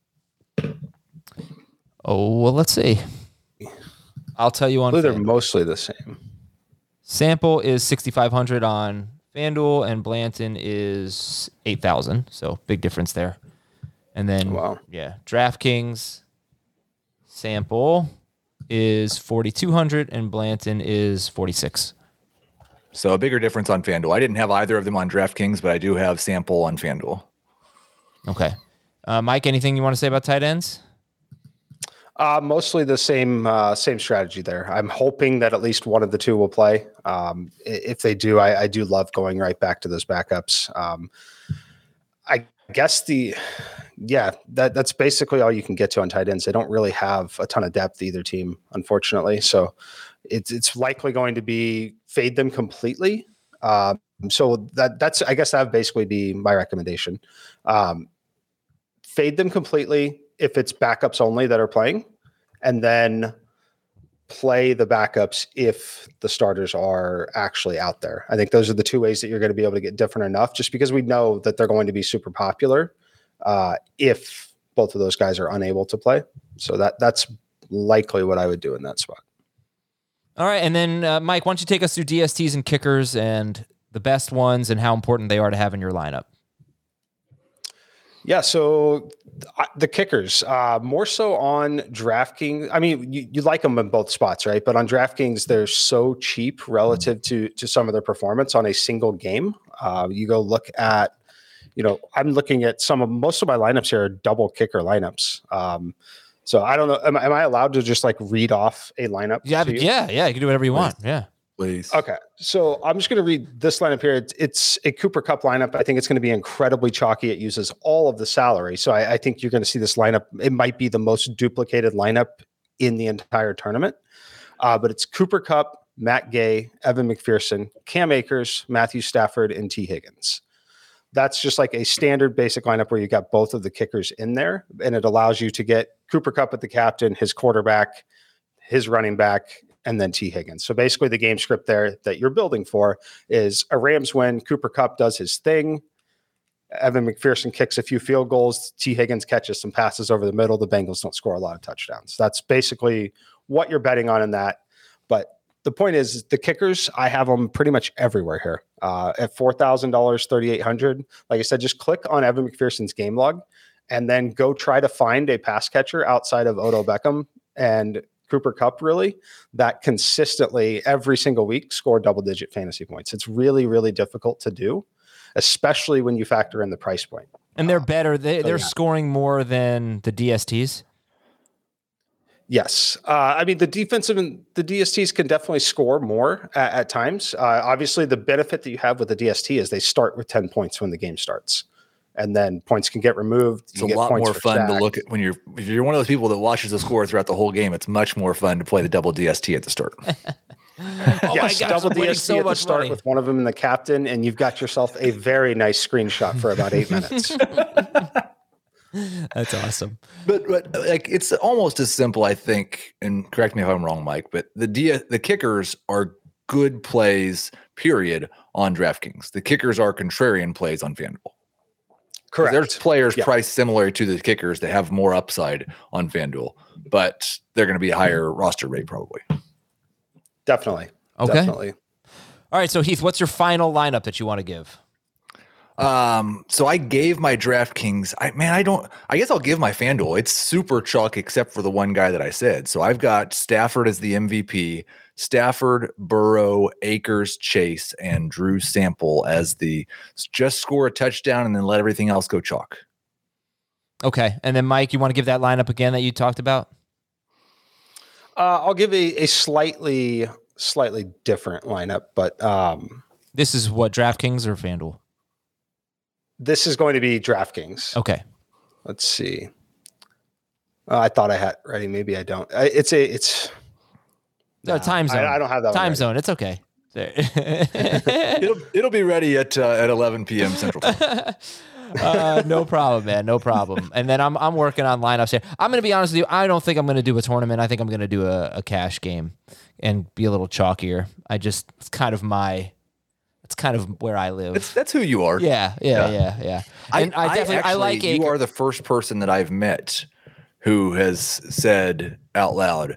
Speaker 4: Oh well, let's see. I'll tell you on
Speaker 7: they're mostly the same.
Speaker 4: sample is sixty five hundred on FanDuel and Blanton is eight thousand. So big difference there. And then
Speaker 7: Wow.
Speaker 4: yeah, DraftKings sample is forty two hundred and Blanton is forty six.
Speaker 5: So a bigger difference on FanDuel. I didn't have either of them on DraftKings, but I do have Sample on FanDuel.
Speaker 4: Okay. Uh, Mike, anything you want to say about tight ends?
Speaker 7: Uh, mostly the same uh, same strategy there. I'm hoping that at least one of the two will play. Um, if they do, I, I do love going right back to those backups. Um, I guess the yeah that that's basically all you can get to on tight ends. They don't really have a ton of depth either team, unfortunately. So it's it's likely going to be fade them completely. Um, so that that's I guess that would basically be my recommendation. Um, fade them completely if it's backups only that are playing, and then play the backups if the starters are actually out there. I think those are the two ways that you're going to be able to get different enough, just because we know that they're going to be super popular uh, if both of those guys are unable to play. So that that's likely what I would do in that spot.
Speaker 4: All right, and then uh, Mike, why don't you take us through DSTs and kickers and the best ones and how important they are to have in your lineup?
Speaker 7: Yeah, so the kickers, uh, more so on DraftKings. I mean, you, you like them in both spots, right? But on DraftKings, they're so cheap relative to to some of their performance on a single game. Uh, you go look at, you know, I'm looking at some of most of my lineups here are double kicker lineups. Um, so I don't know. Am, am I allowed to just like read off a lineup?
Speaker 4: Yeah, yeah, yeah. You can do whatever you want. Yeah.
Speaker 5: Please.
Speaker 7: Okay, so I'm just going to read this lineup here. It's, it's, a Cooper Kupp lineup. I think it's going to be incredibly chalky. It uses all of the salary, so I, I think you're going to see this lineup. It might be the most duplicated lineup in the entire tournament. Uh, but it's Cooper Kupp, Matt Gay, Evan McPherson, Cam Akers, Matthew Stafford, and Tee Higgins. That's just like a standard basic lineup where you got both of the kickers in there, and it allows you to get Cooper Kupp at the captain, his quarterback, his running back, and then Tee Higgins. So basically, the game script there that you're building for is a Rams win. Cooper Kupp does his thing. Evan McPherson kicks a few field goals. Tee Higgins catches some passes over the middle. The Bengals don't score a lot of touchdowns. That's basically what you're betting on in that. But the point is, the kickers, I have them pretty much everywhere here. Uh, at four thousand dollars, thirty eight hundred. Like I said, just click on Evan McPherson's game log, and then go try to find a pass catcher outside of Odell Beckham and Cooper Kupp, really, that consistently every single week score double digit fantasy points. It's really, really difficult to do, especially when you factor in the price point.
Speaker 4: And they're better. They,
Speaker 7: so
Speaker 4: they're
Speaker 7: yeah.
Speaker 4: scoring more than the DSTs.
Speaker 7: Yes, uh, I mean the defensive and the DSTs can definitely score more at, at times. Uh, obviously, the benefit that you have with the DST is they start with ten points when the game starts, and then points can get removed.
Speaker 5: It's
Speaker 7: You
Speaker 5: a
Speaker 7: get
Speaker 5: lot
Speaker 7: points
Speaker 5: more
Speaker 7: for
Speaker 5: fun to look at when you're if you're one of those people that watches the score throughout the whole game. It's much more fun to play the double DST at the start.
Speaker 4: Oh
Speaker 7: yes,
Speaker 4: my gosh,
Speaker 7: double DST
Speaker 4: so
Speaker 7: at the start
Speaker 4: money.
Speaker 7: with one of them in the captain, and you've got yourself a very nice screenshot for about eight minutes.
Speaker 4: That's awesome.
Speaker 5: But but like it's almost as simple, I think. And correct me if I'm wrong, Mike. But the D, the kickers are good plays. Period on DraftKings. The kickers are contrarian plays on FanDuel. 'Cause
Speaker 7: Correct.
Speaker 5: There's players
Speaker 7: Yeah.
Speaker 5: priced similar to the kickers that have more upside on FanDuel, but they're going to be a higher roster rate probably.
Speaker 7: Definitely.
Speaker 4: Okay.
Speaker 7: Definitely.
Speaker 4: All right. So Heath, what's your final lineup that you want to give?
Speaker 5: Um, so I gave my DraftKings. I man, I don't. I guess I'll give my FanDuel. It's super chalk except for the one guy that I said. So I've got Stafford as the MVP. Stafford, Burrow, Akers, Chase, and Drew Sample as the just score a touchdown and then let everything else go chalk.
Speaker 4: Okay. And then Mike, you want to give that lineup again that you talked about?
Speaker 7: Uh, I'll give a, a slightly slightly different lineup, but um,
Speaker 4: This is what DraftKings or FanDuel?
Speaker 7: This is going to be DraftKings.
Speaker 4: Okay.
Speaker 7: Let's see. Uh, I thought I had ready. Maybe I don't. I, it's a. It's.
Speaker 4: No,
Speaker 7: Nah,
Speaker 4: time zone.
Speaker 7: I, I don't have that.
Speaker 4: Time
Speaker 7: ready.
Speaker 4: zone. It's okay.
Speaker 5: It'll it'll be ready at uh, at 11 p.m. Central Time.
Speaker 4: uh, no problem, man. No problem. And then I'm I'm working on lineups here. I'm gonna be honest with you. I don't think I'm gonna do a tournament. I think I'm gonna do a, a cash game and be a little chalkier. I just it's kind of my it's kind of where I live.
Speaker 5: That's that's who you are.
Speaker 4: yeah, yeah,
Speaker 5: Yeah.
Speaker 4: yeah, yeah. And I, definitely I,
Speaker 5: actually-
Speaker 4: like
Speaker 5: you are the first person that I've met who has said out loud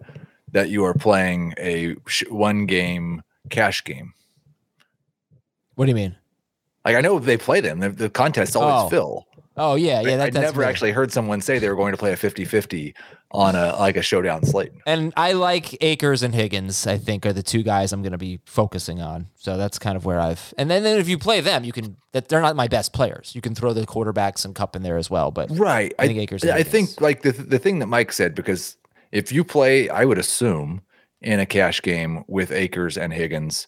Speaker 5: that you are playing a sh- one game cash game.
Speaker 4: What do you mean?
Speaker 5: Like I know they play them. The, the contests always
Speaker 4: Oh,
Speaker 5: fill.
Speaker 4: Oh yeah, yeah.
Speaker 5: I,
Speaker 4: That,
Speaker 5: I never actually heard someone say they were going to play a 50-50 on a like a showdown slate.
Speaker 4: And I like Akers and Higgins. I think are the two guys I'm going to be focusing on. So that's kind of where I've. And then, then if you play them, you can. That they're not my best players. You can throw the quarterbacks and Kupp in there as well. But
Speaker 5: Right.
Speaker 4: I think Akers and
Speaker 5: I think like the the thing that Mike said because if you play, I would assume in a cash game with Akers and Higgins,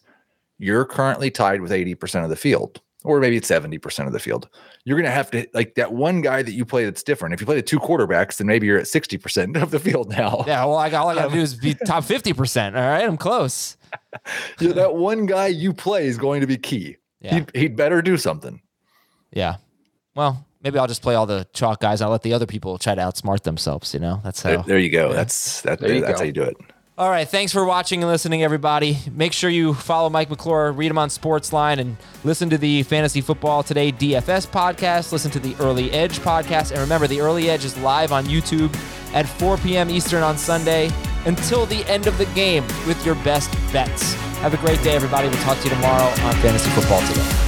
Speaker 5: you're currently tied with 80% of the field, or maybe it's 70% of the field. You're gonna have to like that one guy that you play that's different. If you play the two quarterbacks, then maybe you're at 60% of the field now.
Speaker 4: yeah, well, I got all I got
Speaker 5: Um,
Speaker 4: to do is be top fifty percent. All right, I'm close.
Speaker 5: Yeah, that one guy you play is going to be key.
Speaker 4: Yeah,
Speaker 5: He'd, he'd better do something.
Speaker 4: yeah. Well, maybe I'll just play all the chalk guys. I'll let the other people try to outsmart themselves. You know, that's how.
Speaker 5: There, there you go. That's that,
Speaker 7: There you
Speaker 5: that's
Speaker 7: go.
Speaker 5: how you do it.
Speaker 4: All right. Thanks for watching and listening, everybody. Make sure you follow Mike McClure, read him on Sportsline, and listen to the Fantasy Football Today DFS podcast. Listen to the Early Edge podcast. And remember, the Early Edge is live on YouTube at 4 p.m. Eastern on Sunday until the end of the game with your best bets. Have a great day, everybody. We'll talk to you tomorrow on Fantasy Football Today.